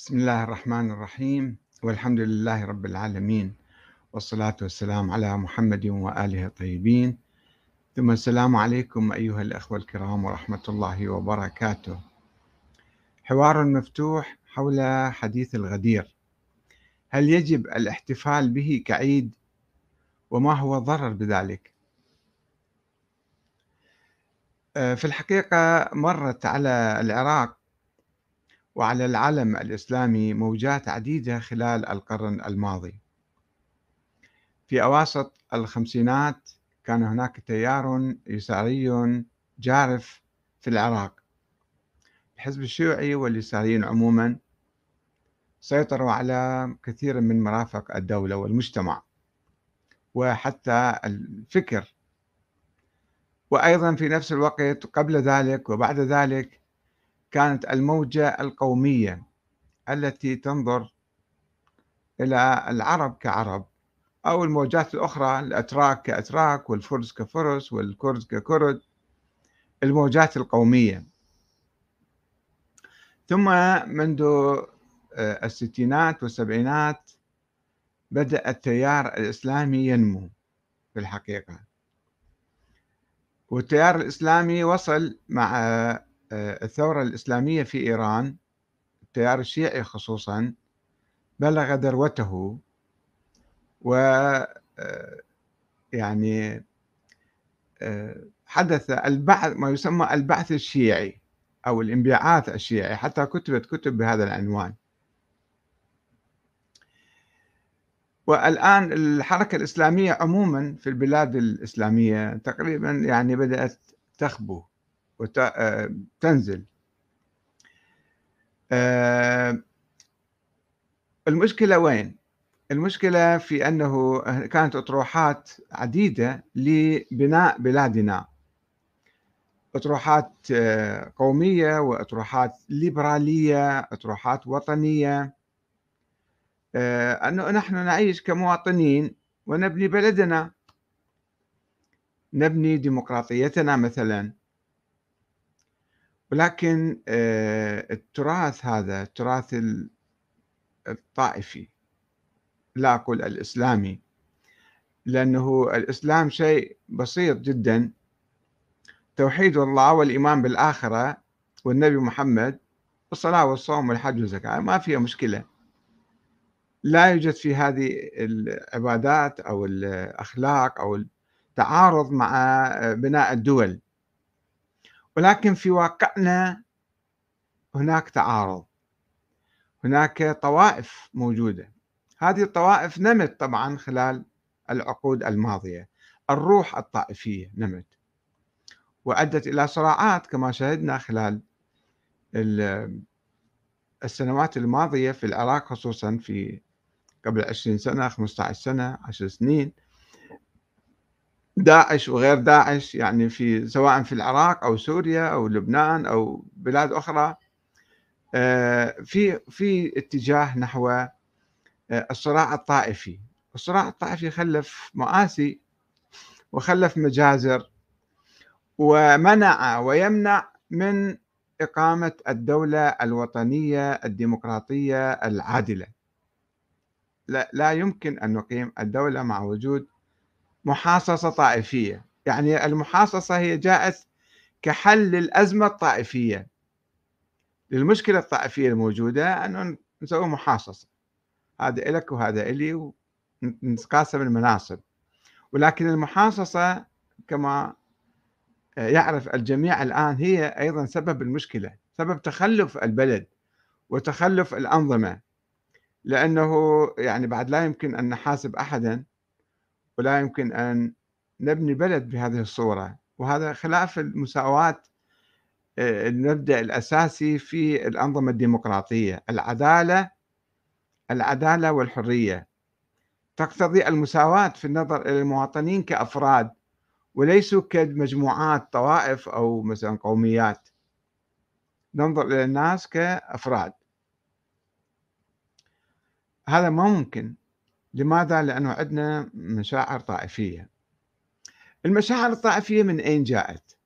بسم الله الرحمن الرحيم. والحمد لله رب العالمين. والصلاة والسلام على محمد وآله الطيبين. ثم السلام عليكم أيها الأخوة الكرام ورحمة الله وبركاته. حوار مفتوح حول حديث الغدير. هل يجب الاحتفال به كعيد؟ وما هو الضرر بذلك؟ آه، في الحقيقة مرت على العراق وعلى العالم الإسلامي موجات عديدة خلال القرن الماضي. في أواسط الخمسينات كان هناك تيار يساري جارف في العراق. الحزب الشيوعي واليساريين عموما سيطروا على كثير من مرافق الدولة والمجتمع وحتى الفكر. وأيضا في نفس الوقت قبل ذلك وبعد ذلك كانت الموجة القومية التي تنظر إلى العرب كعرب أو الموجات الأخرى الأتراك كأتراك والفرس كفرس والكرد ككرد الموجات القومية. ثم منذ آه، الستينات والسبعينات بدأ التيار الإسلامي ينمو في الحقيقة. والتيار الإسلامي وصل مع الثورة الإسلامية في إيران التيار الشيعي خصوصا بلغ ذروته و آه، يعني آه، حدث البعث ما يسمى البعث الشيعي أو الانبعاث الشيعي حتى كتبت كتب بهذا العنوان. والآن الحركة الإسلامية عموما في البلاد الإسلامية تقريبا يعني بدأت تخبو. وتنزل آه، آه، المشكلة وين؟ المشكلة في أنه كانت أطروحات عديدة لبناء بلادنا. أطروحات آه، قومية وأطروحات ليبرالية أطروحات وطنية. أنه نحن نعيش كمواطنين ونبني بلدنا. نبني ديمقراطيتنا مثلا. ولكن آه، التراث هذا التراث الطائفي لا أقول الإسلامي لأنه الإسلام شيء بسيط جدا. توحيد الله والإيمان بالآخرة والنبي محمد والصلاة والصوم والحج والزكاة ما فيها مشكلة. لا يوجد في هذه العبادات أو الأخلاق أو التعارض مع بناء الدول. ولكن في واقعنا هناك تعارض. هناك طوائف موجودة. هذه الطوائف نمت طبعا خلال العقود الماضية. الروح الطائفية نمت. وأدت إلى صراعات كما شاهدنا خلال السنوات الماضية في العراق خصوصا في قبل 20 سنة 15 سنة 10 سنين. داعش وغير داعش يعني في سواء في العراق أو سوريا أو لبنان أو بلاد أخرى آه، في في اتجاه نحو آه، الصراع الطائفي. الصراع الطائفي خلف مآسي وخلف مجازر ومنع ويمنع من إقامة الدولة الوطنية الديمقراطية العادلة. لا, لا يمكن أن نقيم الدولة مع وجود محاصصة طائفية. يعني المحاصصة هي جاءت كحل للأزمة الطائفية. للمشكلة الطائفية الموجودة أنه نسوي محاصصة. هذا إلك وهذا إلي ونتقاسم المناصب. ولكن المحاصصة كما يعرف الجميع الآن هي أيضا سبب المشكلة سبب تخلف البلد وتخلف الأنظمة. لأنه يعني بعد لا يمكن أن نحاسب أحدا ولا يمكن أن نبني بلد بهذه الصورة. وهذا خلاف المساواة آه، المبدأ الأساسي في الأنظمة الديمقراطية العدالة العدالة والحرية. تقتضي المساواة في النظر إلى المواطنين كأفراد وليسوا كمجموعات طوائف أو مثلا قوميات. ننظر إلى الناس كأفراد. هذا ما ممكن. لماذا؟ لأنه عندنا مشاعر طائفية المشاعر الطائفية من أين جاءت؟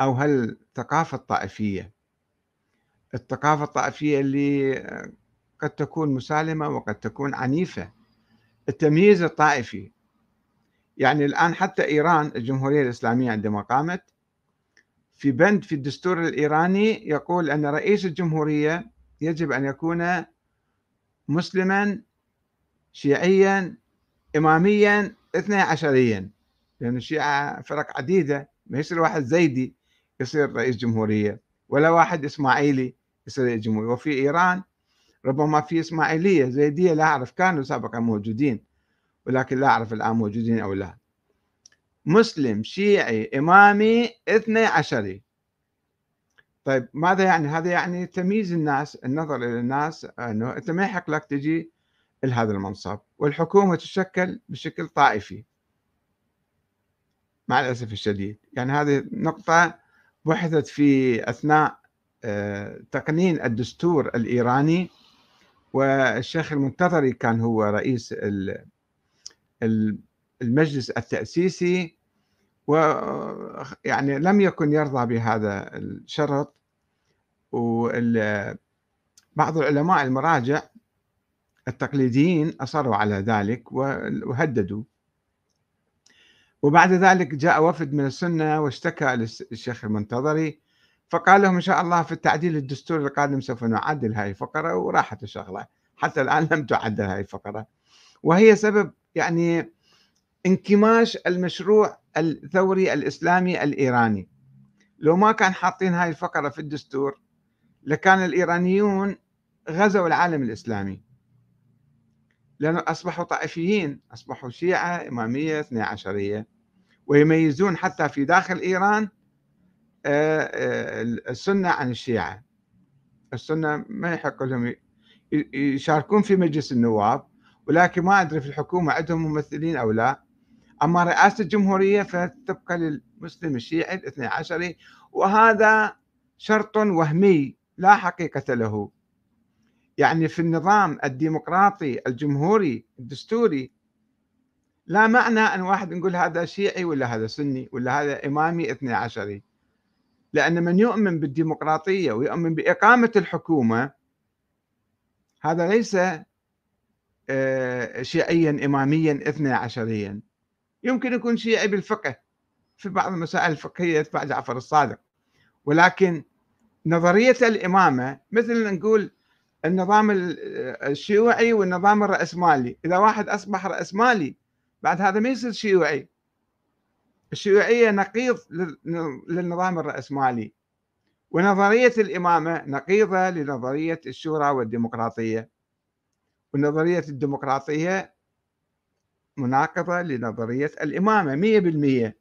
أو هل الثقافة الطائفية الثقافة الطائفية اللي قد تكون مسالمة وقد تكون عنيفة التمييز الطائفي يعني الآن حتى إيران الجمهورية الإسلامية عندما قامت في بند في الدستور الإيراني يقول أن رئيس الجمهورية يجب أن يكون مسلما شيعيا إماميا إثني عشريا. لأن الشيعة فرق عديدة. ما يصير واحد زيدي يصير رئيس جمهورية ولا واحد إسماعيلي يصير رئيس جمهورية. وفي إيران ربما في إسماعيلية زيدية لا أعرف كانوا سابقا موجودين ولكن لا أعرف الآن موجودين أو لا. مسلم شيعي إمامي إثني عشري. طيب ماذا يعني؟ هذا يعني تمييز الناس النظر إلى الناس أنه أنت ما يحق لك تجي لهذا المنصب والحكومة تشكل بشكل طائفي. مع الأسف الشديد. يعني هذه نقطة بحثت في أثناء آه، تقنين الدستور الإيراني والشيخ المنتظري كان هو رئيس المجلس التأسيسي ويعني لم يكن يرضى بهذا الشرط وبعض العلماء المراجع التقليديين أصروا على ذلك وهددوا. وبعد ذلك جاء وفد من السنة واشتكى للشيخ المنتظري فقال لهم إن شاء الله في التعديل الدستوري القادم سوف نعدل هذه الفقرة وراحت الشغلة حتى الآن لم تعدل هذه الفقرة. وهي سبب يعني انكماش المشروع الثوري الإسلامي الإيراني. لو ما كان حاطين هاي الفقرة في الدستور لكان الإيرانيون غزوا العالم الإسلامي. لأنه أصبحوا طائفيين أصبحوا شيعة إمامية اثنى عشرية. ويميزون حتى في داخل إيران آه، آه، السنة عن الشيعة. السنة ما يحق لهم يشاركون في مجلس النواب ولكن ما أدري في الحكومة عندهم ممثلين أو لا. أما رئاسة الجمهورية فتبقى للمسلم الشيعي الاثني عشري وهذا شرط وهمي لا حقيقة له. يعني في النظام الديمقراطي الجمهوري الدستوري لا معنى أن واحد نقول هذا شيعي ولا هذا سني ولا هذا إمامي اثني عشري. لأن من يؤمن بالديمقراطية ويؤمن بإقامة الحكومة هذا ليس آه، شيعيا إماميا اثني عشريا. يمكن يكون شيعي بالفقه في بعض المسائل الفقهية يتبع جعفر الصادق. ولكن نظرية الإمامة مثل نقول النظام الشيوعي والنظام الرأسمالي إذا واحد أصبح رأسمالي بعد هذا ما يصير شيوعي. الشيوعية نقيض للنظام الرأسمالي ونظرية الإمامة نقيضة لنظرية الشورى والديمقراطية. ونظرية الديمقراطية مناقضة لنظرية الإمامة مية بالمية.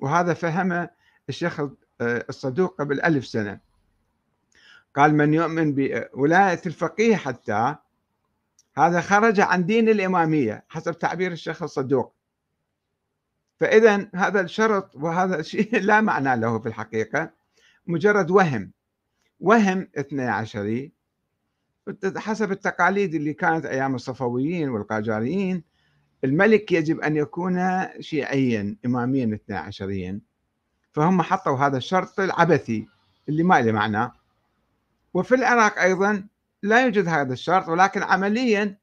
وهذا فهم الشيخ الصدوق قبل ألف سنة. قال من يؤمن بولاية الفقيه حتى هذا خرج عن دين الإمامية حسب تعبير الشيخ الصدوق. فإذا هذا الشرط وهذا الشيء لا معنى له في الحقيقة مجرد وهم. وهم اثني عشري حسب التقاليد اللي كانت أيام الصفويين والقاجاريين الملك يجب أن يكون شيعيا إماميا اثني عشريا. فهم حطوا هذا الشرط العبثي اللي ما له معنى. وفي العراق أيضا لا يوجد هذا الشرط ولكن عمليا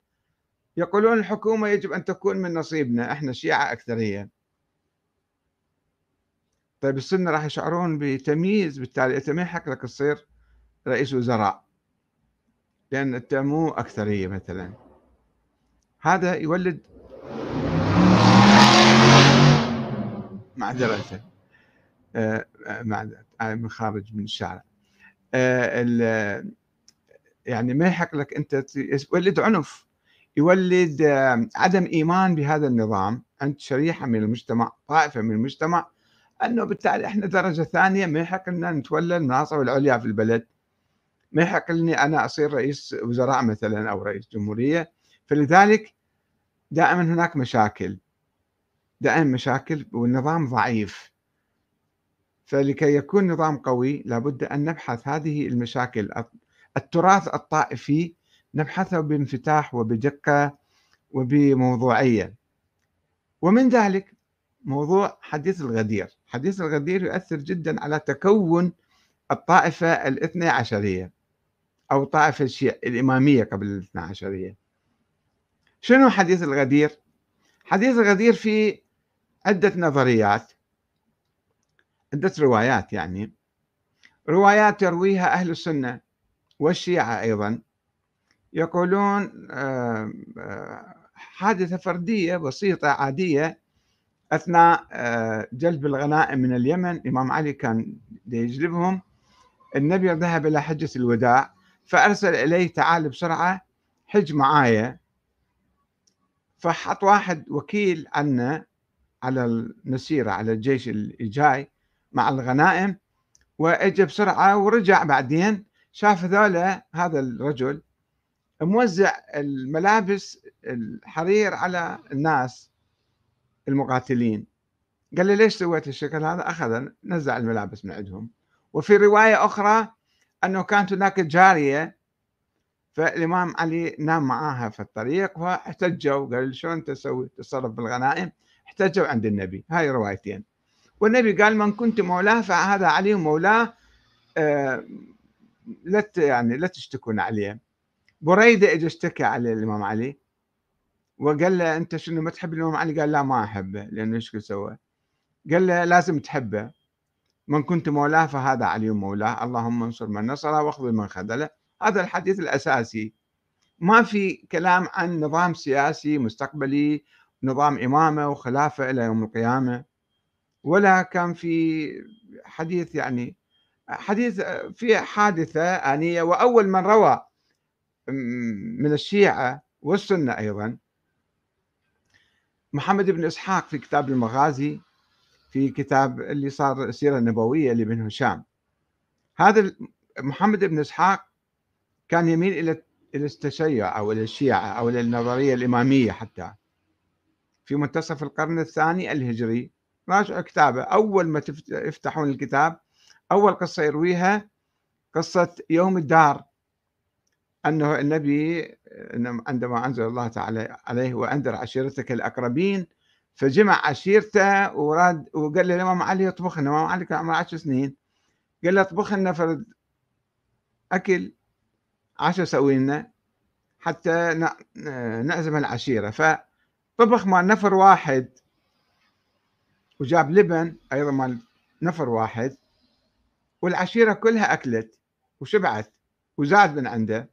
يقولون الحكومة يجب أن تكون من نصيبنا إحنا شيعة أكثرية طيب السنة راح يشعرون بتمييز بالتالي أنت ما يحق لك تصير رئيس وزراء لأن أنت مو أكثرية مثلا. هذا يولد معذرة. آه، آه، معذرة. من خارج من الشارع. آه، يعني ما يحق لك أنت يولد عنف يولد عدم إيمان بهذا النظام. عند شريحة من المجتمع طائفة من المجتمع أنه بالتالي إحنا درجة ثانية ما يحق لنا نتولى المناصب العليا في البلد. ما يحق لي أنا أصير رئيس وزراء مثلا أو رئيس جمهورية. فلذلك دائما هناك مشاكل. دائما مشاكل والنظام ضعيف. فلكي يكون نظام قوي لابد أن نبحث هذه المشاكل. التراث الطائفي نبحثه بانفتاح وبدقة وبموضوعية. ومن ذلك موضوع حديث الغدير. حديث الغدير يؤثر جدا على تكون الطائفة الاثنى عشرية أو الطائفة الإمامية قبل الاثنى عشرية. شنو حديث الغدير؟ حديث الغدير فيه عدة نظريات. عدة روايات يعني. روايات يرويها أهل السنة والشيعة أيضا. يقولون آه، آه، حادثة فردية بسيطة عادية أثناء آه، جلب الغنائم من اليمن. الإمام علي كان يجلبهم. النبي ذهب إلى حجة الوداع فأرسل إليه تعال بسرعة حج معايا. فحط واحد وكيل عنا على المسيرة على الجيش اللي جاي مع الغنائم واجى بسرعة ورجع بعدين شاف هذولا هذا الرجل موزع الملابس الحرير على الناس المقاتلين. قال لي ليش سويت الشكل هذا؟ أخذ نزع الملابس من عندهم. وفي رواية أخرى أنه كانت هناك جارية فالإمام علي نام معاها في الطريق فاحتجوا قال شلون تسوي تصرف بالغنائم؟ احتجوا عند النبي. هاي روايتين. والنبي قال من كنت مولاه فهذا علي مولاه آه لا يعني لا تشتكون عليه. بريدة اجى اشتكى على الإمام علي وقال له أنت شنو ما تحب الإمام علي؟ قال لا ما أحبه لأنه إيش سوى؟ قال له لازم تحبه. من كنت مولاه فهذا علي مولاه. اللهم انصر من نصره واخذل من خذله. هذا الحديث الأساسي. ما في كلام عن نظام سياسي مستقبلي نظام إمامة وخلافة إلى يوم القيامة. ولا كان في حديث يعني حديث في حادثة آنية وأول من روى من الشيعة والسنة أيضا. محمد بن إسحاق في كتاب المغازي في كتاب اللي صار السيرة النبوية لابن هشام. هذا محمد بن إسحاق كان يميل إلى إلى التشيع أو إلى الشيعة أو إلى النظرية الإمامية حتى. في منتصف القرن الثاني الهجري راجعوا كتابة. أول ما تفتحون الكتاب أول قصة يرويها قصة يوم الدار. أنه النبي عندما أنزل الله تعالى عليه وأنذر عشيرتك الأقربين فجمع عشيرته وراد وقال للامام علي اطبخ لنا الإمام علي كان عمره 10 سنين. قال له اطبخ لنا فرد أكل عشاء سوي لنا حتى نعزم العشيرة. فطبخ مال نفر واحد. وجاب لبن أيضا مال نفر واحد والعشيرة كلها أكلت وشبعت وزاد من عنده.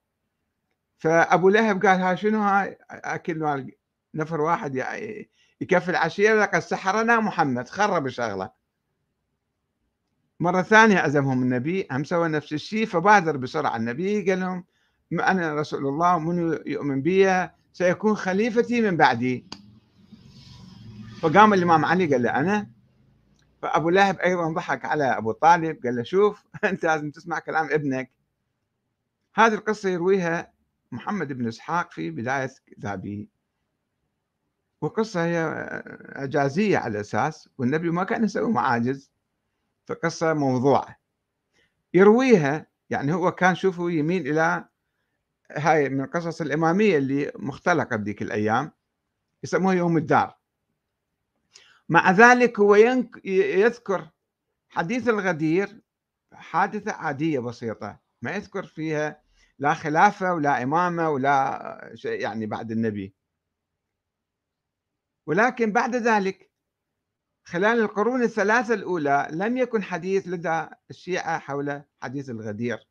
فأبو لهب قال ها شنو هاي؟ أكل مال نفر واحد يكفي العشيرة؟ لقد سحرنا محمد خرب الشغله مرة ثانية عزمهم النبي هم سوى نفس الشيء؟ فبادر بسرعة. النبي قال لهم أنا رسول الله من يؤمن بي؟ سيكون خليفتي من بعدي. فقام الإمام علي قال له أنا فأبو لهب أيضا ضحك على أبو طالب قال له شوف أنت لازم تسمع كلام ابنك. هذه القصة يرويها محمد بن إسحاق في بداية كتابه. وقصة هي إعجازية على أساس والنبي ما كان يسوي معاجز فقصة موضوعة. يرويها يعني هو كان شوفوا يميل إلى هاي من القصص الإمامية اللي مختلقة بذيك الأيام يسموها يوم الدار. مع ذلك هو يذكر حديث الغدير حادثة عادية بسيطة ما يذكر فيها لا خلافة ولا إمامة ولا شيء يعني بعد النبي. ولكن بعد ذلك خلال القرون الثلاثة الأولى لم يكن حديث لدى الشيعة حول حديث الغدير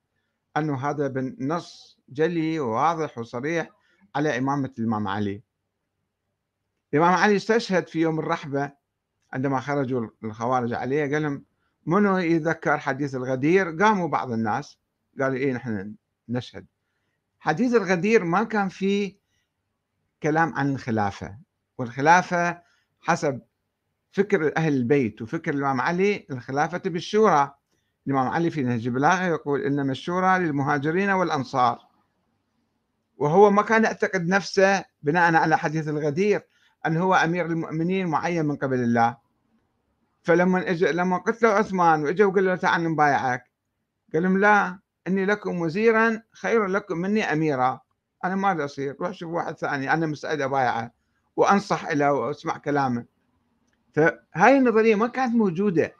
أنه هذا بالنص جلي وواضح وصريح على إمامة الإمام علي. الإمام علي استشهد في يوم الرحبة عندما خرجوا الخوارج عليه قال لهم منو يذكر حديث الغدير؟ قاموا بعض الناس قالوا إيه نحن نشهد. حديث الغدير ما كان فيه كلام عن الخلافة والخلافة حسب فكر أهل البيت وفكر الإمام علي الخلافة بالشورى. الإمام علي في نهج البلاغة يقول إنما الشورى للمهاجرين والأنصار. وهو ما كان يعتقد نفسه بناء على حديث الغدير. أن هو أمير المؤمنين معين من قبل الله. فلما اجى لما قتلوا عثمان واجوا وقالوا له تعال نبايعك قال لهم لا إني لكم وزيرا خير لكم مني اميرا. أنا ما أصير روح شوف واحد ثاني أنا مستعد أبايعه وأنصح له وأسمع كلامه. فهاي النظرية ما كانت موجودة.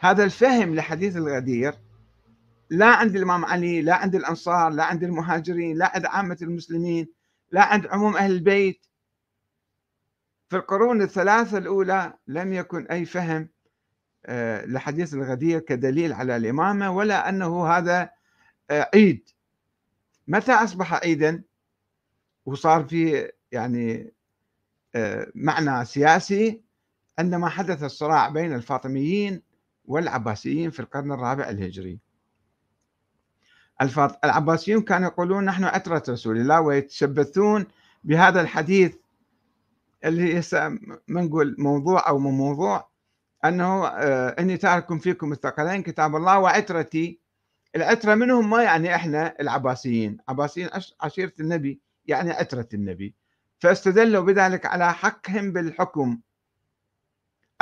هذا الفهم لحديث الغدير لا عند الإمام علي لا عند الأنصار لا عند المهاجرين لا عند عامة المسلمين لا عند عموم أهل البيت. في القرون الثلاثة الأولى لم يكن أي فهم آه، لحديث الغدير كدليل على الإمامة ولا أنه هذا آه، عيد. متى أصبح عيدا؟ وصار في يعني آه، معنى سياسي عندما حدث الصراع بين الفاطميين والعباسيين في القرن الرابع الهجري. العباسيون كانوا يقولون نحن أترة رسول الله ويتشبثون بهذا الحديث اللي هسه ما نقول موضوع أو مو موضوع أنه آه، إني تارك فيكم الثقلين كتاب الله وعترتي. العترة منهم ما يعني إحنا العباسيين. عباسيين عشيرة النبي يعني عترة النبي. فاستدلوا بذلك على حقهم بالحكم.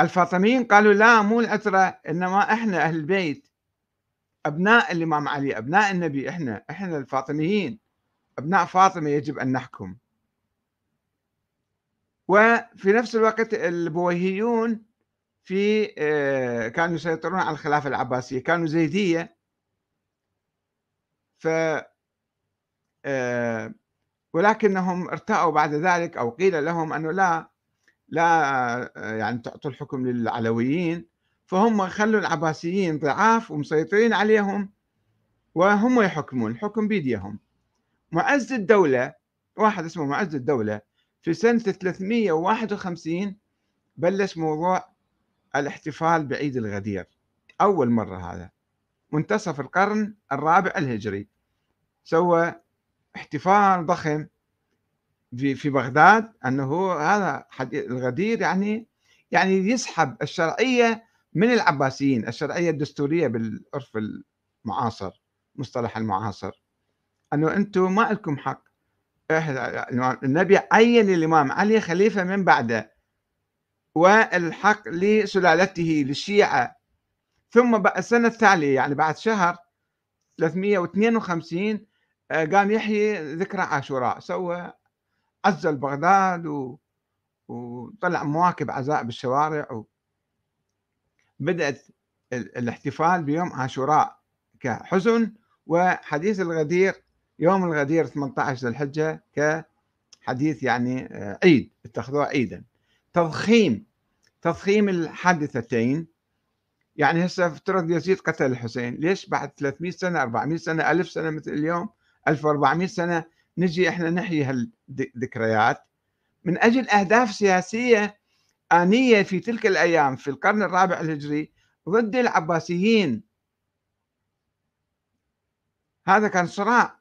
الفاطميين قالوا لا مو العترة إنما إحنا أهل البيت. أبناء الإمام علي أبناء النبي إحنا إحنا الفاطميين. أبناء فاطمة يجب أن نحكم. وفي نفس الوقت البويهيون في آه، كانوا يسيطرون على الخلافة العباسية كانوا زيدية ف آه، ولكنهم ارتأوا بعد ذلك أو قيل لهم أنه لا لا آه، يعني تعطوا الحكم للعلويين. فهم خلوا العباسيين ضعاف ومسيطرين عليهم وهم يحكمون الحكم بيديهم. معز الدولة واحد اسمه معز الدولة في سنة 351 بلش موضوع الاحتفال بعيد الغدير. أول مرة هذا. منتصف القرن الرابع الهجري. سوى احتفال ضخم في بغداد أنه هذا الغدير يعني يعني يسحب الشرعية من العباسيين الشرعية الدستورية بالعرف المعاصر مصطلح المعاصر. أنه أنتم ما لكم حق. النبي عين الإمام علي خليفة من بعده والحق لسلالته للشيعة. ثم السنة التاليه يعني بعد شهر 352 آه، قام يحيي ذكرى عاشوراء سوى عزل بغداد و... وطلع مواكب عزاء بالشوارع و... بدأت الاحتفال بيوم عاشوراء كحزن وحديث الغدير يوم الغدير 18 ذي الحجة كحديث يعني آه، عيد اتخذوه عيدا. تضخيم تضخيم الحادثتين. يعني هسه افترض يزيد قتل الحسين. ليش بعد 300 سنة 400 سنة 1000 سنة مثل اليوم 1400 سنة نجي إحنا نحيي هالذكريات. من أجل أهداف سياسية آنية في تلك الأيام في القرن الرابع الهجري ضد العباسيين. هذا كان صراع.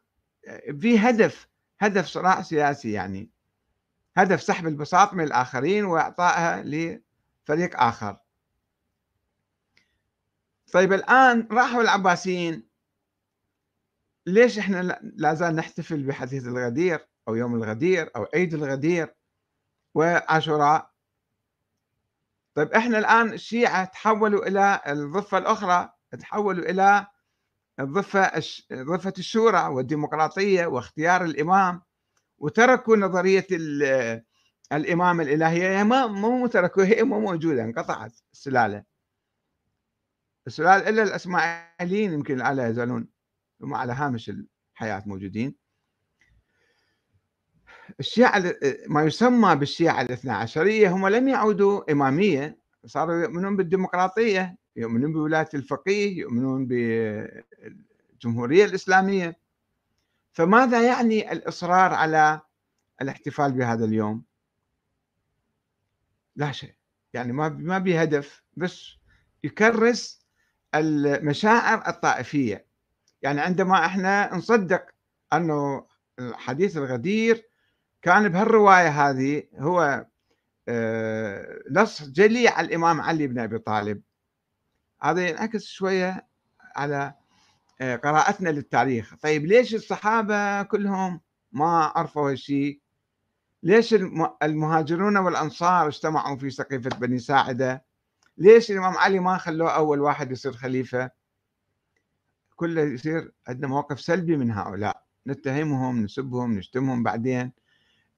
في هدف هدف صراع سياسي يعني. هدف سحب البساط من الآخرين وإعطائها لفريق آخر. طيب الآن راحوا العباسيين. ليش إحنا لا زال نحتفل بحديث الغدير أو يوم الغدير أو عيد الغدير وعاشوراء؟ طيب إحنا الآن الشيعة تحولوا إلى الضفة الأخرى تحولوا إلى الضفه ضفة الشورى والديمقراطية واختيار الإمام وتركوا نظرية الامامه الإلهية. هي ما مو تركوا هي مو موجودة انقطعت السلالة. السلالة إلا الإسماعيليين يمكن لا يزالون هم على هامش الحياة موجودين. الشيعة ما يسمى بالشيعة الاثنى عشرية هم لم يعودوا إمامية صاروا يؤمنون بالديمقراطية. يؤمنون بولاية الفقيه يؤمنون بالجمهورية الإسلامية. فماذا يعني الإصرار على الاحتفال بهذا اليوم؟ لا شيء. يعني ما ما بهدف بس يكرس المشاعر الطائفية. يعني عندما إحنا نصدق أنه حديث الغدير كان بهالرواية هذه هو آه، نص جلي على الإمام علي بن أبي طالب. هذا ينعكس شوية على آه، قراءتنا للتاريخ. طيب ليش الصحابة كلهم ما عرفوا هالشيء ليش المهاجرون والأنصار اجتمعوا في سقيفة بني ساعدة؟ ليش الإمام علي ما خلوه أول واحد يصير خليفة؟ كله يصير عندنا موقف سلبي من هؤلاء. نتهمهم نسبهم نشتمهم بعدين.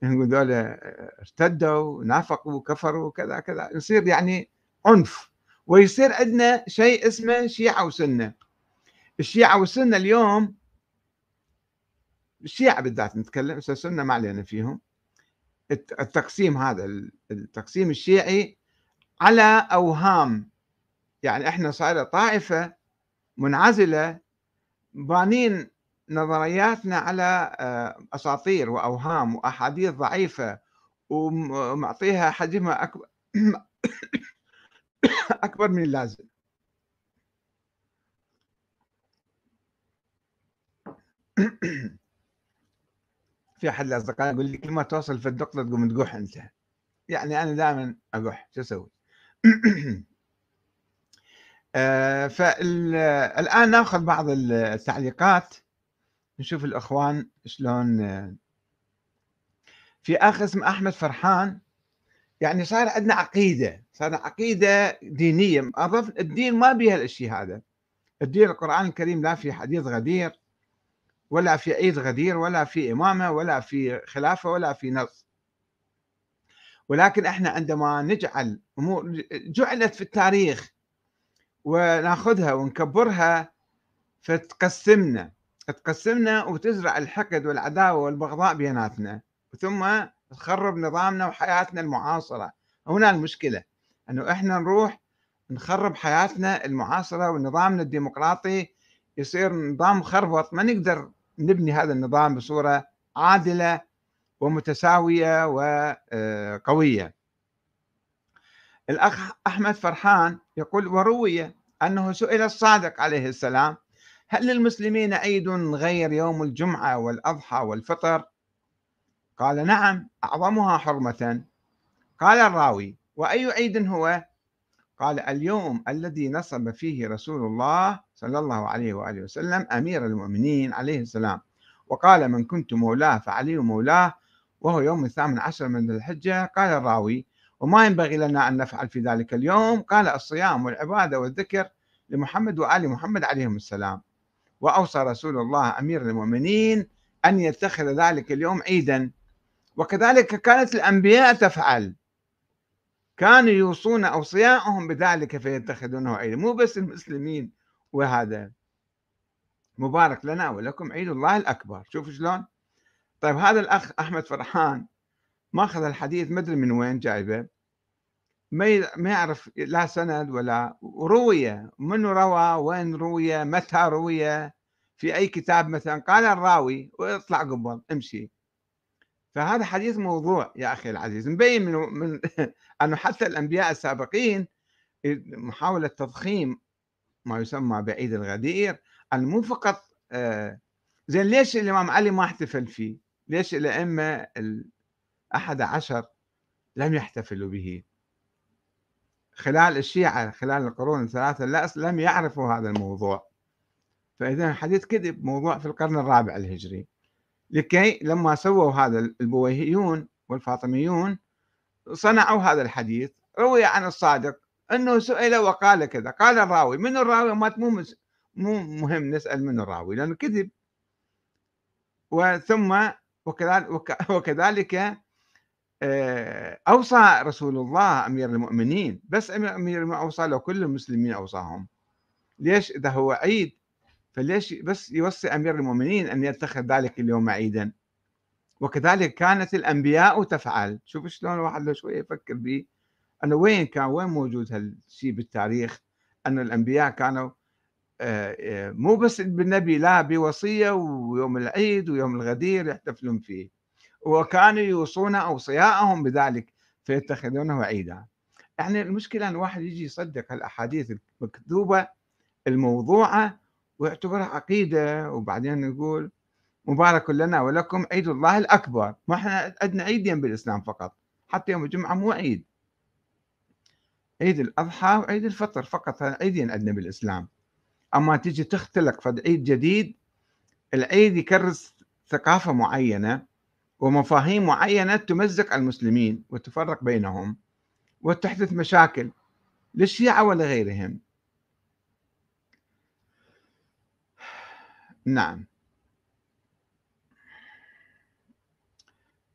نقول ذولا ارتدوا نافقوا كفروا كذا كذا. يصير يعني عنف. ويصير عندنا شيء اسمه شيعة وسنة. الشيعة والسنة اليوم الشيعة بالذات نتكلم السنة ما علينا فيهم. التقسيم هذا التقسيم الشيعي على أوهام. يعني إحنا صايرة طائفة منعزلة بانين نظرياتنا على آه، أساطير وأوهام وأحاديث ضعيفة ومعطيها حجمها أكبر أكبر من اللازم في أحد الأصدقاء يقول لي كل ما توصل في النقطه تقوم تقح أنت يعني أنا دائما اقح شو أسوي؟ آه، فالان نأخذ بعض التعليقات نشوف الإخوان شلون آه، في اخ اسمه أحمد فرحان يعني صار عندنا عقيدة صار عقيدة دينية. اضف الدين ما بيها الشيء هذا. الدين القرآن الكريم لا في حديث غدير ولا في عيد غدير ولا في إمامة ولا في خلافة ولا في نص. ولكن إحنا عندما نجعل أمور جعلت في التاريخ وناخذها ونكبرها فتقسمنا. تقسمنا وتزرع الحقد والعداوة والبغضاء بيناتنا. ثم تخرب نظامنا وحياتنا المعاصرة. هنا المشكلة إنه إحنا نروح نخرب حياتنا المعاصرة ونظامنا الديمقراطي يصير نظام مخربط ما نقدر نبني هذا النظام بصورة عادلة ومتساوية وقوية الأخ أحمد فرحان يقول وروي أنه سئل الصادق عليه السلام هل للمسلمين عيد غير يوم الجمعة والأضحى والفطر؟ قال نعم أعظمها حرمة. قال الراوي وأي عيد هو؟ قال اليوم الذي نصب فيه رسول الله صلى الله عليه وآله وسلم أمير المؤمنين عليه السلام. وقال من كنت مولاه فعلي مولاه وهو يوم الثامن عشر من الحجة. قال الراوي وما ينبغي لنا أن نفعل في ذلك اليوم. قال الصيام والعبادة والذكر لمحمد وآل محمد عليهم السلام. وأوصى رسول الله أمير المؤمنين أن يتخذ ذلك اليوم عيدا. وكذلك كانت الأنبياء تفعل. كانوا يوصون أوصياءهم بذلك فيتخذونه عيدا. مو بس المسلمين وهذا. مبارك لنا ولكم عيد الله الأكبر. شوف شلون. طيب هذا الأخ أحمد فرحان ماخذ الحديث ما أدري من وين جايبه. ما يعرف لا سند ولا روية منو روى؟ وين روية متى روية في أي كتاب مثلا؟ قال الراوي. واطلع قبل. امشي. فهذا حديث موضوع يا أخي العزيز مبين من, من أنه حتى الأنبياء السابقين محاولة تضخيم ما يسمى بعيد الغدير أن مو فقط آه، زين ليش الإمام علي ما احتفل فيه؟ ليش الأئمة الأحد عشر لم يحتفلوا به؟ خلال الشيعة خلال القرون الثلاثة لا لم يعرفوا هذا الموضوع. فإذا حديث كذب موضوع في القرن الرابع الهجري. لكي لما سووا هذا البويهيون والفاطميون صنعوا هذا الحديث. روي عن الصادق أنه سئل وقال كذا. قال الراوي من الراوي؟ ما مو مو مهم نسأل من الراوي لأنه كذب. وثم وكذلك آه، أوصى رسول الله أمير المؤمنين. بس امير المؤمنين أوصى له كل المسلمين أوصاهم. ليش؟ إذا هو عيد فليش بس يوصي أمير المؤمنين أن يتخذ ذلك اليوم عيدا؟ وكذلك كانت الأنبياء تفعل. شوف شلون الواحد لو شوية يفكر به أنه وين كان وين موجود هالشيء بالتاريخ؟ أن الأنبياء كانوا آه، آه، مو بس بالنبي لا بوصية ويوم العيد ويوم الغدير يحتفلون فيه. وكانوا يوصون أوصياءهم بذلك فيتخذونه عيدا. يعني المشكلة إن الواحد يجي يصدق الاحاديث المكذوبة الموضوعة ويعتبرها عقيدة وبعدين يقول مبارك لنا ولكم عيد الله الأكبر. ما إحنا عندنا عيدين بالإسلام فقط حتى يوم الجمعة مو عيد. عيد الأضحى وعيد الفطر فقط عيدين عندنا بالإسلام. أما تيجي تختلق فد عيد جديد العيد يكرس ثقافة معينة ومفاهيم معينة تمزق المسلمين وتفرق بينهم وتحدث مشاكل للشيعة ولغيرهم نعم.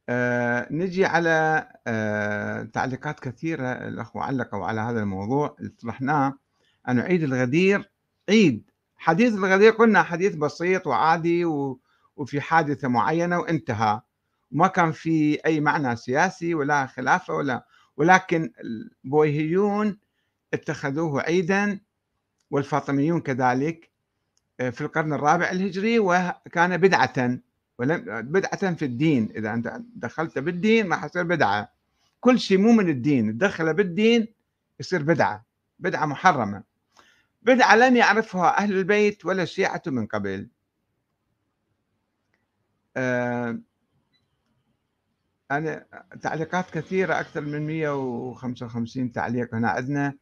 آه نجي على آه تعليقات كثيرة الأخوة علقوا على هذا الموضوع اللي طرحناه. أنه عيد الغدير عيد. حديث الغدير قلنا حديث بسيط وعادي وفي حادثة معينة وانتهى. ما كان في أي معنى سياسي ولا خلافة ولا ولكن البويهيون اتخذوه عيدا والفاطميون كذلك في القرن الرابع الهجري وكان بدعة ولم بدعة في الدين. إذا أنت دخلت بالدين ما حصير بدعة. كل شيء مو من الدين. تدخله بالدين يصير بدعة. بدعة محرمة. بدعة لم يعرفها أهل البيت ولا الشيعة من قبل. آه، أنا تعليقات كثيرة أكثر من 155 تعليق هنا عندنا.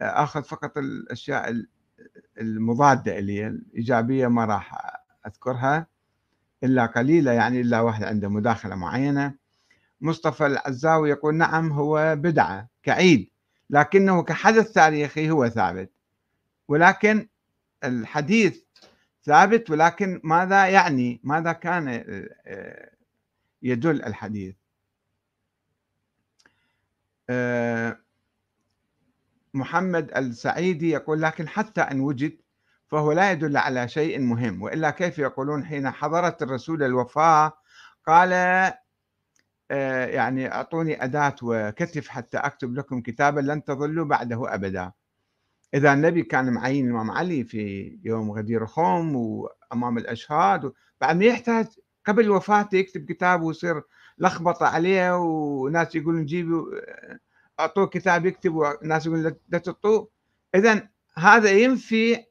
آه، آخذ فقط الأشياء المضادة اللي الإيجابية ما راح أذكرها إلا قليلة يعني إلا واحد عنده مداخلة معينة. مصطفى العزاوي يقول نعم هو بدعة كعيد لكنه كحدث تاريخي هو ثابت. ولكن الحديث ثابت ولكن ماذا يعني؟ ماذا كان آه، يدل الحديث؟ آه، محمد السعيدي يقول لكن حتى إن وجد فهو لا يدل على شيء مهم وإلا كيف يقولون حين حضرت الرسول الوفاة؟ قال آه، يعني أعطوني أداة وكتف حتى أكتب لكم كتابا لن تضلوا بعده أبدا. إذا النبي كان معين الإمام علي في يوم غدير خم وأمام الأشهاد بعد ما يحتاج قبل وفاته يكتب كتاب ويصير لخبطة عليه وناس يقولون جيبوا اعطوه كتاب يكتب وناس يقولون لا تعطوه. اذا هذا ينفي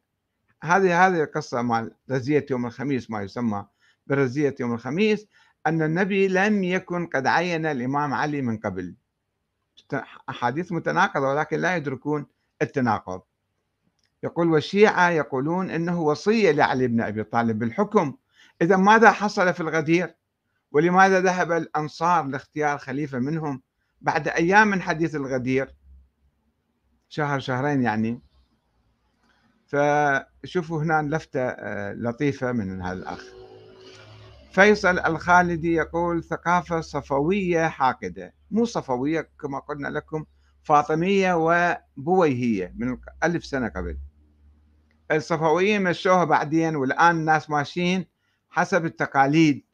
هذه هذه القصة مال رزية يوم الخميس ما يسمى برزية يوم الخميس أن النبي لم يكن قد عين الإمام علي من قبل. أحاديث متناقضة ولكن لا يدركون التناقض. يقول والشيعة يقولون أنه وصية لعلي بن أبي طالب بالحكم. إذا ماذا حصل في الغدير؟ ولماذا ذهب الأنصار لاختيار خليفة منهم؟ بعد أيام من حديث الغدير شهر شهرين يعني. فشوفوا هنا لفتة آه، لطيفة من هذا الأخ. فيصل الخالدي يقول ثقافة صفوية حاقدة. مو صفوية كما قلنا لكم فاطمية وبويهية من ألف سنة قبل. الصفويين مشوها بعدين والآن الناس ماشيين حسب التقاليد.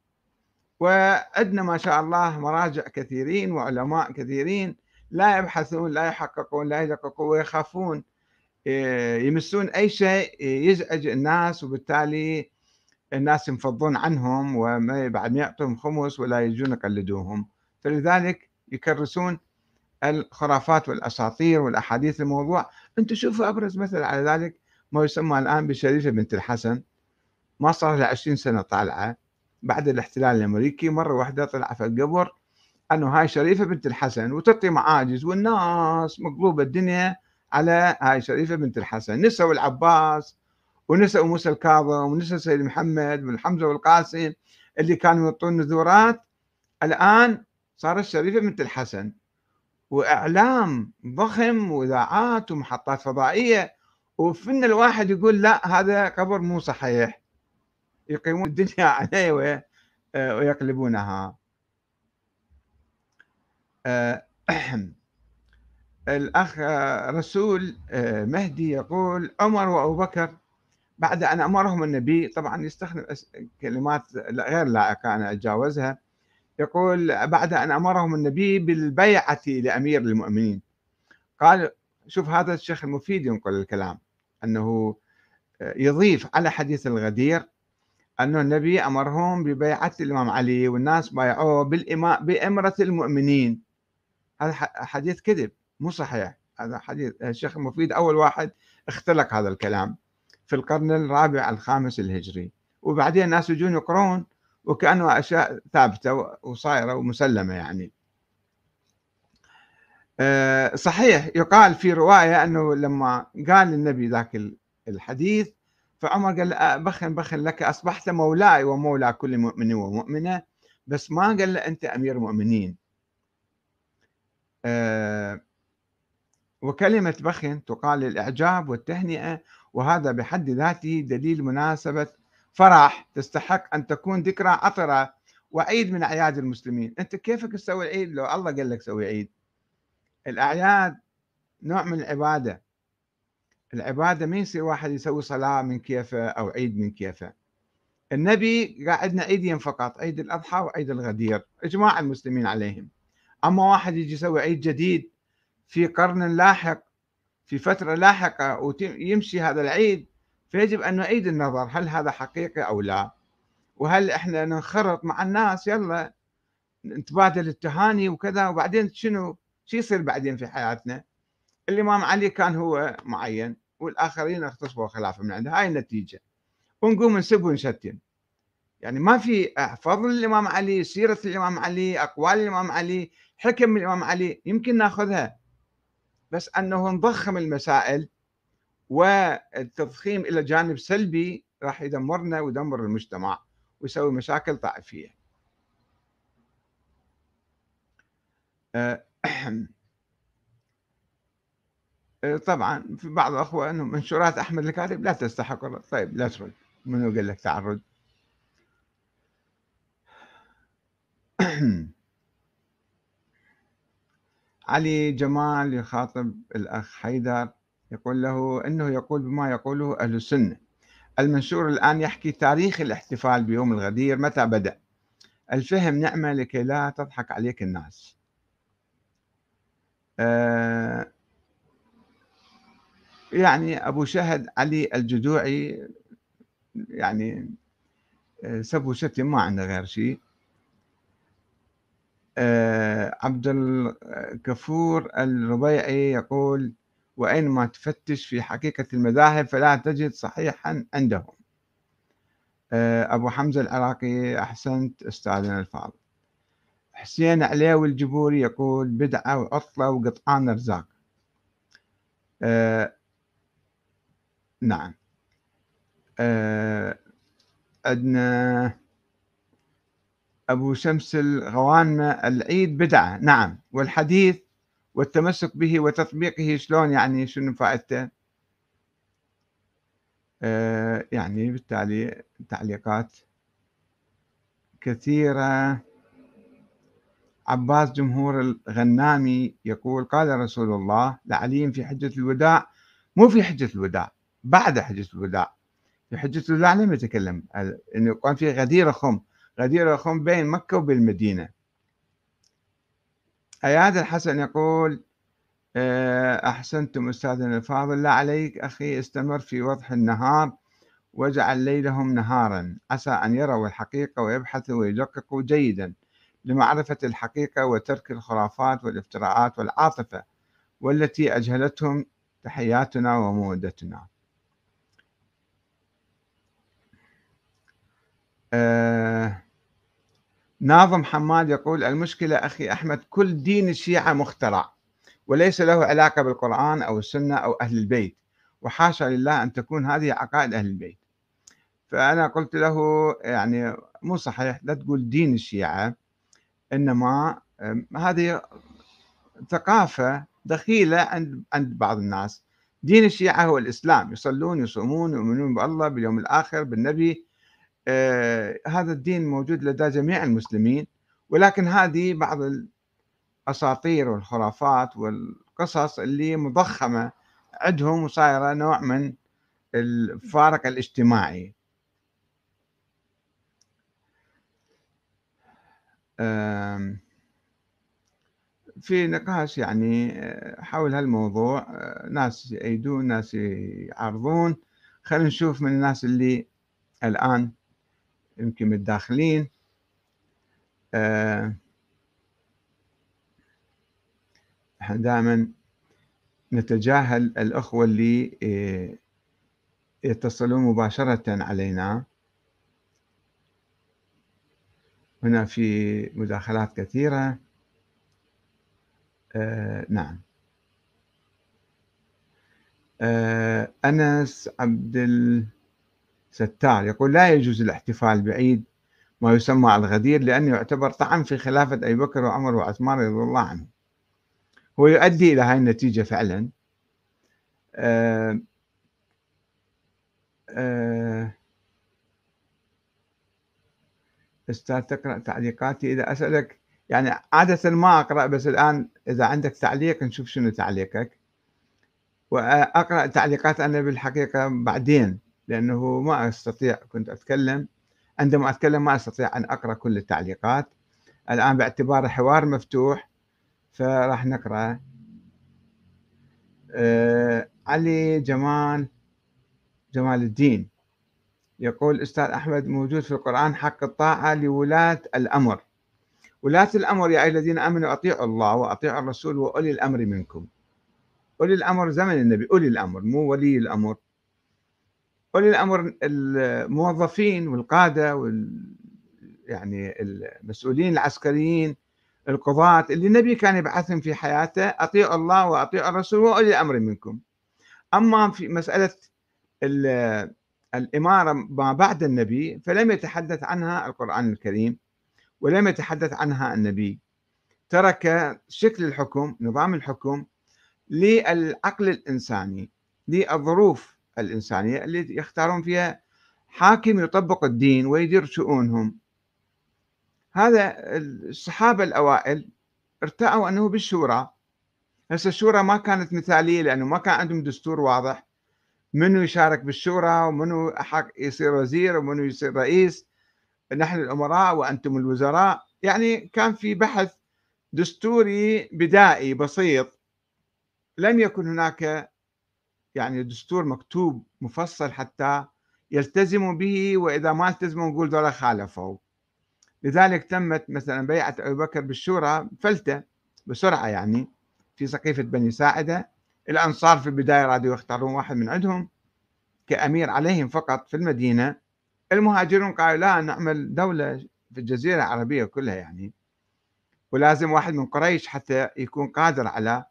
وعندنا ما شاء الله مراجع كثيرين وعلماء كثيرين لا يبحثون لا يحققون لا يدققون ويخافون آه، يمسون أي شيء يزعج الناس وبالتالي الناس ينفضون عنهم وما بعد ما خمس ولا يجون يقلدوهم. فلذلك يكرسون الخرافات والأساطير والأحاديث الموضوع. أنتم شوفوا أبرز مثل على ذلك ما يسمى الآن بشريفة بنت الحسن ما صار لها 20 سنة طالعة. بعد الاحتلال الأمريكي مرة واحدة طلع في القبر أنه هاي شريفة بنت الحسن وتعطي معاجز والناس مقلوبه الدنيا على هاي شريفة بنت الحسن. نسوا العباس ونسوا موسى الكاظم ونسوا سيد محمد والحمزه والقاسم اللي كانوا يعطون نذورات الآن صارت شريفة بنت الحسن. وإعلام ضخم وإذاعات ومحطات فضائية وفن الواحد يقول لا هذا قبر مو صحيح. يقيمون الدنيا عليه ويقلبونها. آه، الأخ رسول آه، مهدي يقول عمر وأبو بكر بعد أن أمرهم النبي طبعا يستخدم كلمات غير لائقة أنا أتجاوزها. يقول بعد أن أمرهم النبي بالبيعة لأمير المؤمنين. قال شوف هذا الشيخ المفيد ينقل الكلام أنه يضيف على حديث الغدير أنه النبي أمرهم ببيعة الإمام علي والناس بايعوه بالإماء بإمرة المؤمنين. هذا حديث كذب مو صحيح. هذا حديث الشيخ المفيد أول واحد اختلق هذا الكلام في القرن الرابع الخامس الهجري. وبعدين الناس يجون يقرون وكأنه أشياء ثابتة وصايرة ومسلمة يعني. آه، صحيح يقال في رواية أنه لما قال النبي ذاك الحديث فعمر قال بخن بخن لك أصبحت مولاي ومولى كل مؤمن ومؤمنة بس ما قال له أنت أمير المؤمنين آه، وكلمة بخن تقال للإعجاب والتهنئة وهذا بحد ذاته دليل مناسبة فرح تستحق أن تكون ذكرى عطرة وعيد من أعياد المسلمين. أنت كيفك تسوي عيد لو الله قال لك سوي عيد؟ الأعياد نوع من العبادة. العبادة ما يصير واحد يسوي صلاة من كيفه أو عيد من كيفه؟ النبي قاعدنا عيدين فقط عيد الأضحى وعيد الغدير إجماع المسلمين عليهم. أما واحد يجي يسوي عيد جديد في قرن لاحق في فترة لاحقة ويمشي هذا العيد فيجب أن نعيد النظر هل هذا حقيقي أو لا؟ وهل إحنا ننخرط مع الناس يلا نتبادل التهاني وكذا وبعدين شنو؟ شو يصير بعدين في حياتنا؟ الإمام علي كان هو معين والآخرين اغتصبوا خلافه من عنده. هاي النتيجة. ونقوم نسب ونشتم. يعني ما في فضل الإمام علي سيرة الإمام علي أقوال الإمام علي حكم الإمام علي يمكن ناخذها. بس أنه نضخم المسائل والتضخيم إلى جانب سلبي راح يدمرنا ويدمر المجتمع ويسوي مشاكل طائفية. أه، طبعا في بعض الأخوة أنه منشورات أحمد الكاتب لا تستحق طيب لا ترد. منو قال لك تعرض؟ علي جمال يخاطب الأخ حيدر يقول له أنه يقول بما يقوله أهل السنة. المنشور الآن يحكي تاريخ الاحتفال بيوم الغدير متى بدأ. الفهم نعمة لكي لا تضحك عليك الناس. آه يعني أبو شهد علي الجدوعي يعني آه، سب وشتم ما عنده غير شيء آه، عبد الكفور الربيعي يقول وأينما تفتش في حقيقة المذاهب فلا تجد صحيحا عندهم. آه، أبو حمزة العراقي أحسنت أستاذنا الفاضل. حسين عليوي الجبوري يقول بدعة وعطلة وقطعان رزاق آه نعم. آه عندنا أبو شمس الغوانمة العيد بدعة. نعم. والحديث والتمسك به وتطبيقه شلون يعني شنو فائدته؟ آه يعني بالتالي تعليقات كثيرة. عباس جمهور الغنامي يقول قال رسول الله لعلي في حجة الوداع. مو في حجة الوداع. بعد حجة الوداع في حجة الوداع لم يتكلم. انه كان في غدير خم. غدير خم بين مكة وبين المدينة. أياد الحسن يقول آه، أحسنتم أستاذنا الفاضل. لا عليك أخي استمر في وضح النهار واجعل ليلهم نهارا. عسى أن يروا الحقيقة ويبحثوا ويدققوا جيدا لمعرفة الحقيقة وترك الخرافات والافتراءات والعاطفة والتي أجهلتهم تحياتنا ومودتنا. ناظم حماد يقول المشكلة أخي أحمد كل دين الشيعة مخترع وليس له علاقة بالقرآن أو السنة أو أهل البيت وحاشا لله أن تكون هذه عقائد أهل البيت. فأنا قلت له يعني مو صحيح لا تقول دين الشيعة إنما هذه ثقافة دخيلة عند عند بعض الناس. دين الشيعة هو الإسلام يصلون يصومون يؤمنون بالله باليوم الآخر بالنبي آه هذا الدين موجود لدى جميع المسلمين ولكن هذه بعض الأساطير والخرافات والقصص اللي مضخمة عندهم وصايرة نوع من الفارق الاجتماعي. في نقاش يعني آه، حول هالموضوع آه، ناس يأيدون ناس يعارضون. خلينا نشوف من الناس اللي الآن يمكن متداخلين آه، إحنا دائما نتجاهل الأخوة اللي يتصلون مباشرة علينا. هنا في مداخلات كثيرة. آه نعم. آه أنس عبد الستار يقول لا يجوز الاحتفال بعيد ما يسمى الغدير لأنه يعتبر طعن في خلافة أبي بكر وعمر وعثمان رضي الله عنهم هو يؤدي إلى هاي النتيجة فعلا. آه آه أستاذ تقرأ تعليقاتي إذا أسألك. يعني عادة ما أقرأ بس الآن إذا عندك تعليق نشوف شنو تعليقك. وأقرأ تعليقات أنا بالحقيقة بعدين. لأنه ما أستطيع كنت أتكلم عندما أتكلم ما أستطيع أن أقرأ كل التعليقات. الآن باعتباره حوار مفتوح فراح نقرأ. آه علي جمال جمال الدين يقول أستاذ أحمد موجود في القرآن حق الطاعة لولاة الأمر. ولاة الأمر يا أيها الذين آمنوا أطيعوا الله وأطيعوا الرسول وأولي الأمر منكم. أولي الأمر زمن النبي أولي الأمر مو ولي الأمر. أولي الأمر الموظفين والقادة وال يعني المسؤولين العسكريين القضاة اللي النبي كان يبعثهم في حياته أطيعوا الله وأطيعوا الرسول وأولي الأمر منكم. أما في مسألة الإمارة ما بعد النبي فلم يتحدث عنها القرآن الكريم ولم يتحدث عنها النبي. ترك شكل الحكم نظام الحكم للعقل الإنساني للظروف الإنسانية اللي يختارون فيها حاكم يطبق الدين ويدير شؤونهم. هذا الصحابة الأوائل ارتأوا أنه بالشورى. هسه الشورى ما كانت مثالية لأنه ما كان عندهم دستور واضح منو يشارك بالشورى ومنو حق يصير وزير ومنو يصير رئيس. نحن الأمراء وأنتم الوزراء. يعني كان في بحث دستوري بدائي بسيط. لم يكن هناك يعني دستور مكتوب مفصل حتى يلتزموا به وإذا ما التزموا نقول ذولا خالفوا. لذلك تمت مثلا بيعة أبي بكر بالشورى فلتة بسرعة يعني في سقيفة بني ساعدة. الأنصار في البداية رادوا يختارون واحد من عندهم كأمير عليهم فقط في المدينة. المهاجرون قالوا لا نعمل دولة في الجزيرة العربية كلها يعني. ولازم واحد من قريش حتى يكون قادر على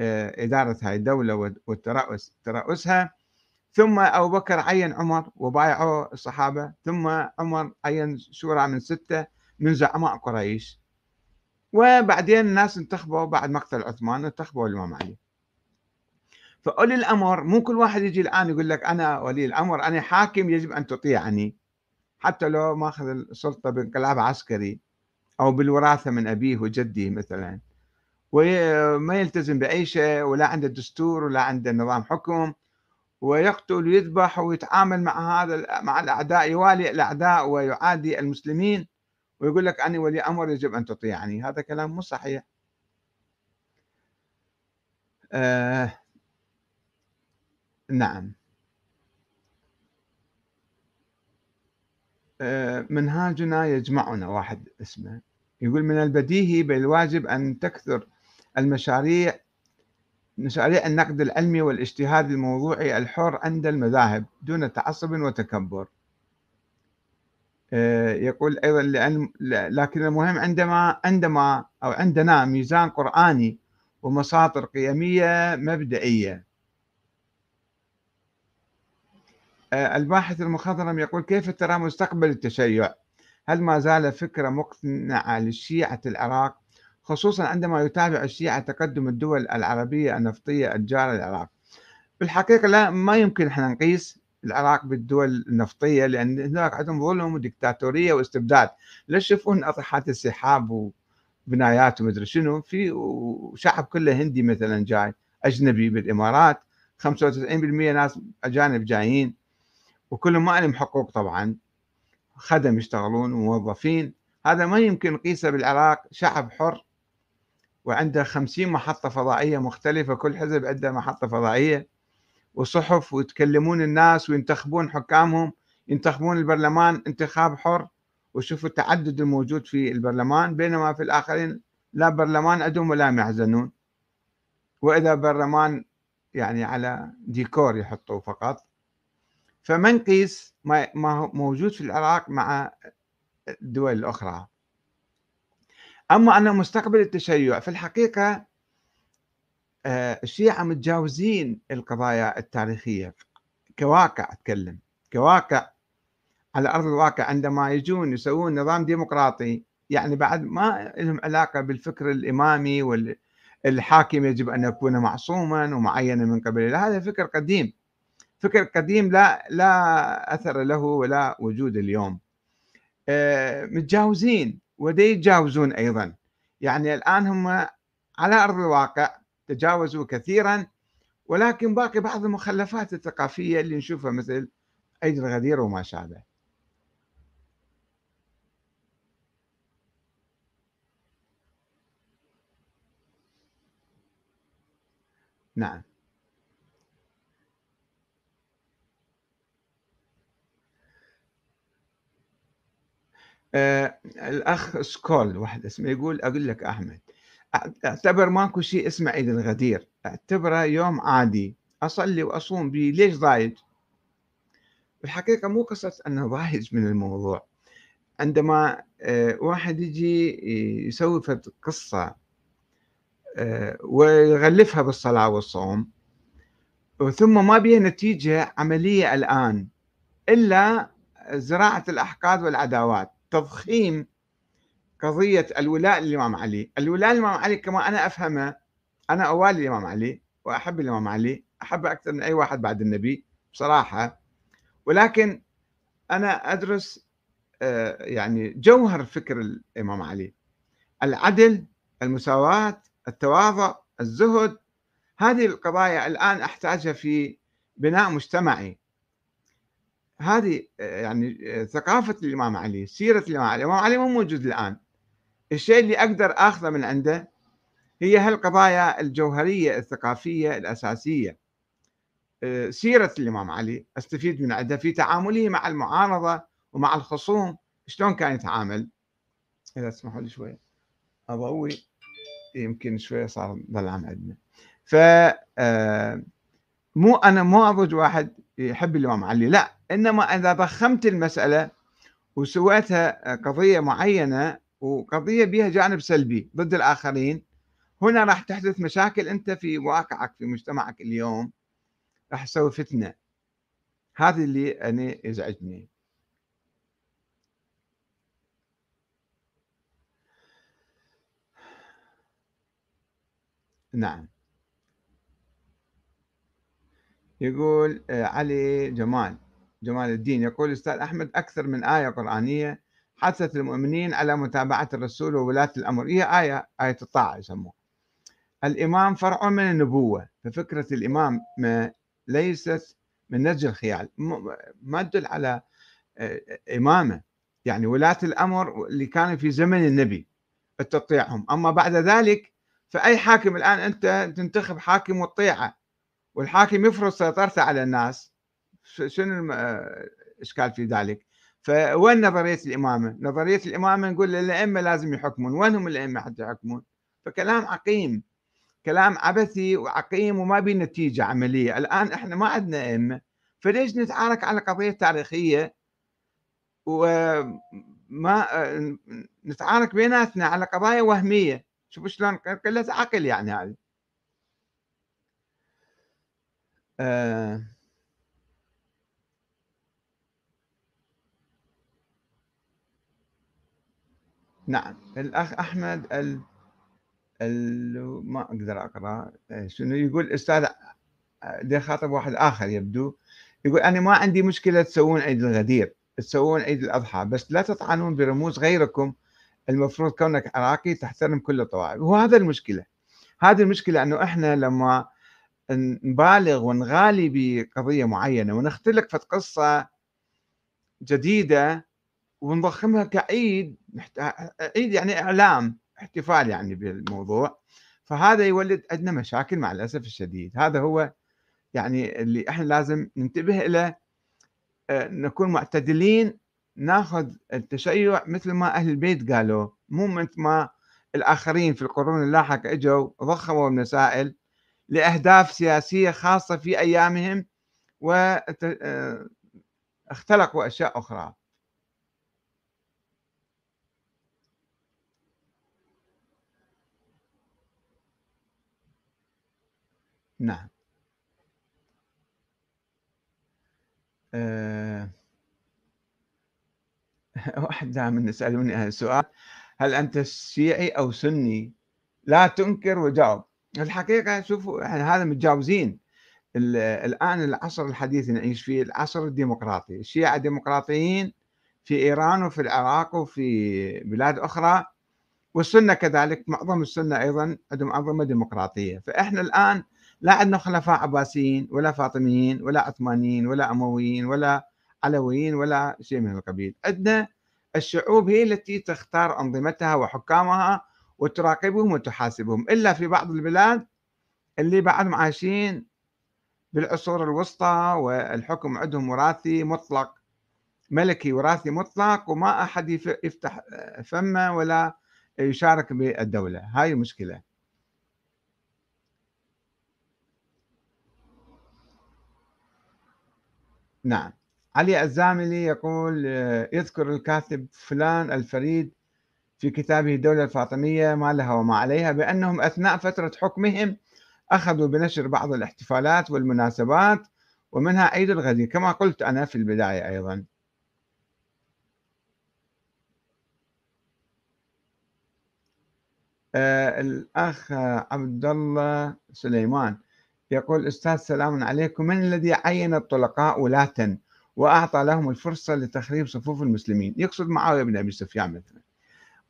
إدارة هاي الدولة والترأس ترأسها. ثم أبو بكر عين عمر وبايعوا الصحابة. ثم عمر عين شورى من ستة من زعماء قريش. وبعدين الناس انتخبوا بعد مقتل عثمان انتخبوا الإمام علي. فأولي الأمر مو كل واحد يجي الآن يقول لك أنا ولي الأمر أنا حاكم يجب أن تطيعني. حتى لو ماخذ السلطة بانقلاب عسكري أو بالوراثة من أبيه وجده مثلا. وما يلتزم بأي شيء ولا عنده دستور ولا عنده نظام حكم ويقتل ويذبح ويتعامل مع هذا مع الأعداء يوالي الأعداء ويعادي المسلمين ويقول لك أنا ولي أمر يجب أن تطيعني. هذا كلام مو صحيح. آه نعم. آه منهاجنا يجمعنا واحد اسمه. يقول من البديهي بل الواجب أن تكثر المشاريع مشاريع النقد العلمي والاجتهاد الموضوعي الحر عند المذاهب دون تعصب وتكبر. آه، يقول أيضا لأن لكن المهم عندما عندما أو عندنا ميزان قرآني ومساطر قيمية مبدئية. آه، الباحث المخضرم يقول كيف ترى مستقبل التشيع؟ هل ما زال فكرة مقنعة للشيعة العراق خصوصا عندما يتابع الشيعة تقدم الدول العربية النفطية الجارة للعراق بالحقيقة لا ما يمكن إحنا نقيس العراق بالدول النفطية لأن هناك عندهم ظلم وديكتاتورية واستبداد. لا تشوفون أطحات السحاب وبنايات ومدري شنو. في وشعب كله هندي مثلا جاي أجنبي بالإمارات 95% ناس أجانب جايين. وكلهم ما لهم حقوق طبعا. خدم يشتغلون وموظفين. هذا ما يمكن نقيسه بالعراق. شعب حر. وعنده خمسين محطة فضائية مختلفة كل حزب عنده محطة فضائية وصحف ويتكلمون الناس وينتخبون حكامهم ينتخبون البرلمان انتخاب حر. وشوفوا التعدد الموجود في البرلمان بينما في الآخرين لا برلمان عندهم ولا يحزنون. وإذا برلمان يعني على ديكور يحطوه فقط. فما نقيس ما موجود في العراق مع الدول الأخرى. أما أن مستقبل التشيع في الحقيقة آه، الشيعة متجاوزين القضايا التاريخية. كواقع أتكلم. كواقع على أرض الواقع عندما يجون يسوون نظام ديمقراطي يعني بعد ما لهم علاقة بالفكر الإمامي والحاكم يجب أن يكون معصوما ومعينا من قبل. هذا فكر قديم. فكر قديم لا لا أثر له ولا وجود اليوم. آه، متجاوزين. ودي يتجاوزون أيضا. يعني الآن هم على أرض الواقع تجاوزوا كثيرا ولكن باقي بعض المخلفات الثقافية اللي نشوفها مثل عيد الغدير وما شابه. نعم. آه الأخ سكول واحد اسمه يقول أقول لك أحمد أعتبر ماكو شيء اسمه عيد الغدير أعتبره يوم عادي أصلي وأصوم به ليش ضايج الحقيقة مو قصة أنه ضايج من الموضوع عندما آه واحد يجي يسوي قصة آه ويغلفها بالصلاة والصوم ثم ما بيها نتيجة عملية الآن إلا زراعة الأحقاد والعداوات. تضخيم قضية الولاء للإمام علي. الولاء للإمام علي كما أنا أفهمه أنا أوالي الإمام علي وأحب الإمام علي أحبه أكثر من أي واحد بعد النبي بصراحة. ولكن أنا أدرس آه، يعني جوهر فكر الإمام علي. العدل المساواة التواضع الزهد. هذه القضايا الآن أحتاجها في بناء مجتمعي. هذه يعني ثقافة الإمام علي سيرة الإمام علي. الإمام علي مو موجود الآن. الشيء اللي أقدر أخذه من عنده هي هالقضايا الجوهرية الثقافية الأساسية. سيرة الإمام علي أستفيد من عندها في تعامله مع المعارضة ومع الخصوم شلون كان يتعامل؟ إذا تسمحوا لي شوية أضوي. يمكن شوية صار ظلام عندنا. ف مو أنا مو أضج واحد يحب الإمام علي لا إنما إذا ضخمت المسألة وسويتها قضية معينة وقضية بها جانب سلبي ضد الآخرين هنا راح تحدث مشاكل أنت في واقعك في مجتمعك اليوم راح تسوي فتنة. هذا اللي أنا يزعجني. نعم. يقول آه، علي جمال جمال الدين. يقول أستاذ أحمد أكثر من آية قرآنية حثت المؤمنين على متابعة الرسول وولاة الأمر. هي آية آية الطاعة يسموها. الإمام فرع من النبوة ففكرة الإمام ما ليست من نسج الخيال ما تدل على آه، إمامة. يعني ولاة الأمر اللي كانوا في زمن النبي تطيعهم أما بعد ذلك فأي حاكم الآن أنت تنتخب حاكم وتطيعه والحاكم يفرض سيطرته على الناس شنو الاشكال في ذلك؟ فوين نظرية الإمامة؟ نظرية الإمامة نقول الائمه لازم يحكمون، وين هم الأئمة حتى يحكمون؟ فكلام عقيم كلام عبثي وعقيم وما بي نتيجة عملية، الآن إحنا ما عندنا أئمة فليش نتعارك على قضية تاريخية وما نتعارك بيناتنا على قضايا وهمية، شوفوا شلون قلة عقل يعني هذه. آه. نعم الأخ أحمد ال... ال... ما أقدر أقرأ. آه، شنو؟ يقول أستاذ دي خاطب واحد آخر يبدو. يقول أنا ما عندي مشكلة تسوون عيد الغدير تسوون عيد الأضحى بس لا تطعنون برموز غيركم. المفروض كونك عراقي تحترم كل الطوائف. وهذا المشكلة. هذه المشكلة أنه إحنا لما نبالغ ونغالي بقضية معينة ونختلق في قصة جديدة ونضخمها كعيد عيد يعني إعلام احتفال يعني بالموضوع. فهذا يولد عندنا مشاكل مع الأسف الشديد. هذا هو يعني اللي إحنا لازم ننتبه له آه، نكون معتدلين ناخذ التشيع مثل ما أهل البيت قالوا. مو مثل ما الآخرين في القرون اللاحقة إجوا ضخموا المسائل لأهداف سياسية خاصة في أيامهم واختلقوا آه، أشياء أخرى. نعم. أه واحد دائما يسألوني هذا السؤال. هل أنت شيعي أو سني؟ لا تنكر وجاوب. الحقيقة شوفوا يعني هذا متجاوزين الآن العصر الحديث نعيش فيه العصر الديمقراطي. الشيعة ديمقراطيين في إيران وفي العراق وفي بلاد أخرى والسنة كذلك معظم السنة أيضا عندهم أنظمة ديمقراطية. فإحنا الآن لا عندنا خلفاء عباسيين ولا فاطميين ولا عثمانيين ولا أمويين ولا علويين ولا شيء من القبيل. عندنا الشعوب هي التي تختار أنظمتها وحكامها وتراقبهم وتحاسبهم إلا في بعض البلاد اللي بعدهم عايشين بالعصور الوسطى والحكم عندهم وراثي مطلق ملكي وراثي مطلق وما أحد يفتح فمه ولا يشارك بالدولة. هاي مشكلة. نعم. علي الزاملي يقول يذكر الكاتب فلان الفريد في كتابه الدولة الفاطمية ما لها وما عليها بأنهم أثناء فترة حكمهم أخذوا بنشر بعض الاحتفالات والمناسبات ومنها عيد الغدير كما قلت أنا في البداية أيضا. آه الأخ عبد الله سليمان يقول أستاذ سلام عليكم. من الذي عين الطلقاء ولاة وأعطى لهم الفرصة لتخريب صفوف المسلمين؟ يقصد معاوية بن أبي سفيان مثلا.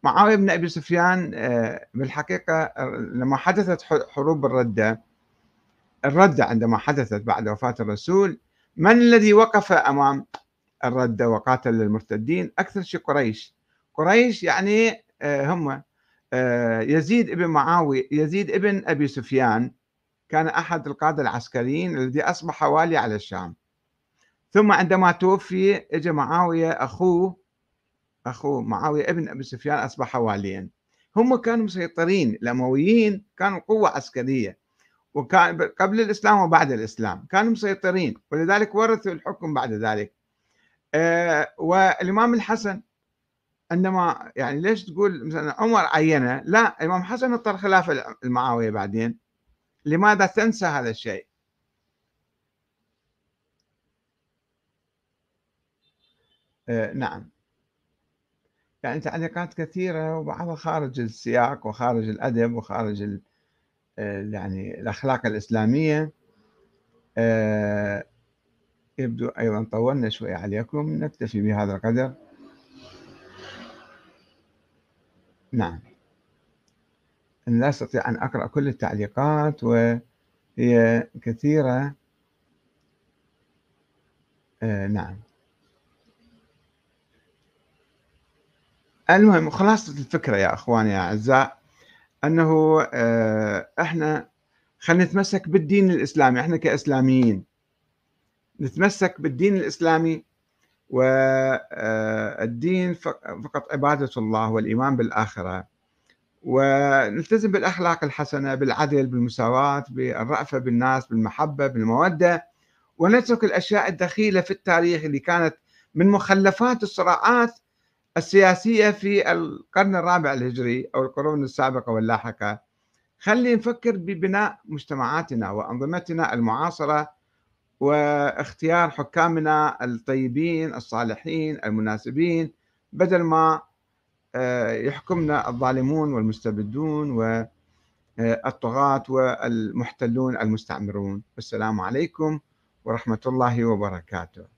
معاوية بن أبي سفيان آه، بالحقيقة لما حدثت حروب الردة الردة عندما حدثت بعد وفاة الرسول من الذي وقف أمام الردة وقاتل المرتدين أكثر شيء قريش. قريش يعني آه، هم آه، يزيد ابن معاوية يزيد ابن أبي سفيان كان أحد القادة العسكريين الذي أصبح والي على الشام. ثم عندما توفي اجى معاوية أخوه أخوه معاوية ابن أبي سفيان أصبح واليا. هم كانوا مسيطرين الأمويين كانوا قوة عسكرية. وكان قبل الإسلام وبعد الإسلام. كانوا مسيطرين ولذلك ورثوا الحكم بعد ذلك. آه والإمام الحسن عندما يعني ليش تقول مثلا عمر عينه؟ لا الإمام حسن اضطر خلافة المعاوية بعدين. لماذا تنسى هذا الشيء؟ آه نعم. يعني تعليقات كثيرة وبعضها خارج السياق وخارج الأدب وخارج آه، يعني الأخلاق الإسلامية. آه، يبدو أيضا طولنا شوي عليكم نكتفي بهذا القدر. نعم. لا أستطيع أن أقرأ كل التعليقات وهي كثيرة. آه، نعم. المهم خلاصة الفكرة يا أخواني يا أعزاء أنه آه، إحنا خلينا نتمسك بالدين الإسلامي إحنا كإسلاميين. نتمسك بالدين الإسلامي والدين آه، فقط عبادة الله والإيمان بالآخرة. ونلتزم بالأخلاق الحسنة بالعدل بالمساواة بالرأفة بالناس بالمحبة بالمودة. ونترك الأشياء الدخيلة في التاريخ اللي كانت من مخلفات الصراعات السياسية في القرن الرابع الهجري أو القرون السابقة واللاحقة خلي نفكر ببناء مجتمعاتنا وأنظمتنا المعاصرة واختيار حكامنا الطيبين الصالحين المناسبين بدل ما آه، يحكمنا الظالمون والمستبدون والطغاة والمحتلون المستعمرون. السلام عليكم ورحمة الله وبركاته.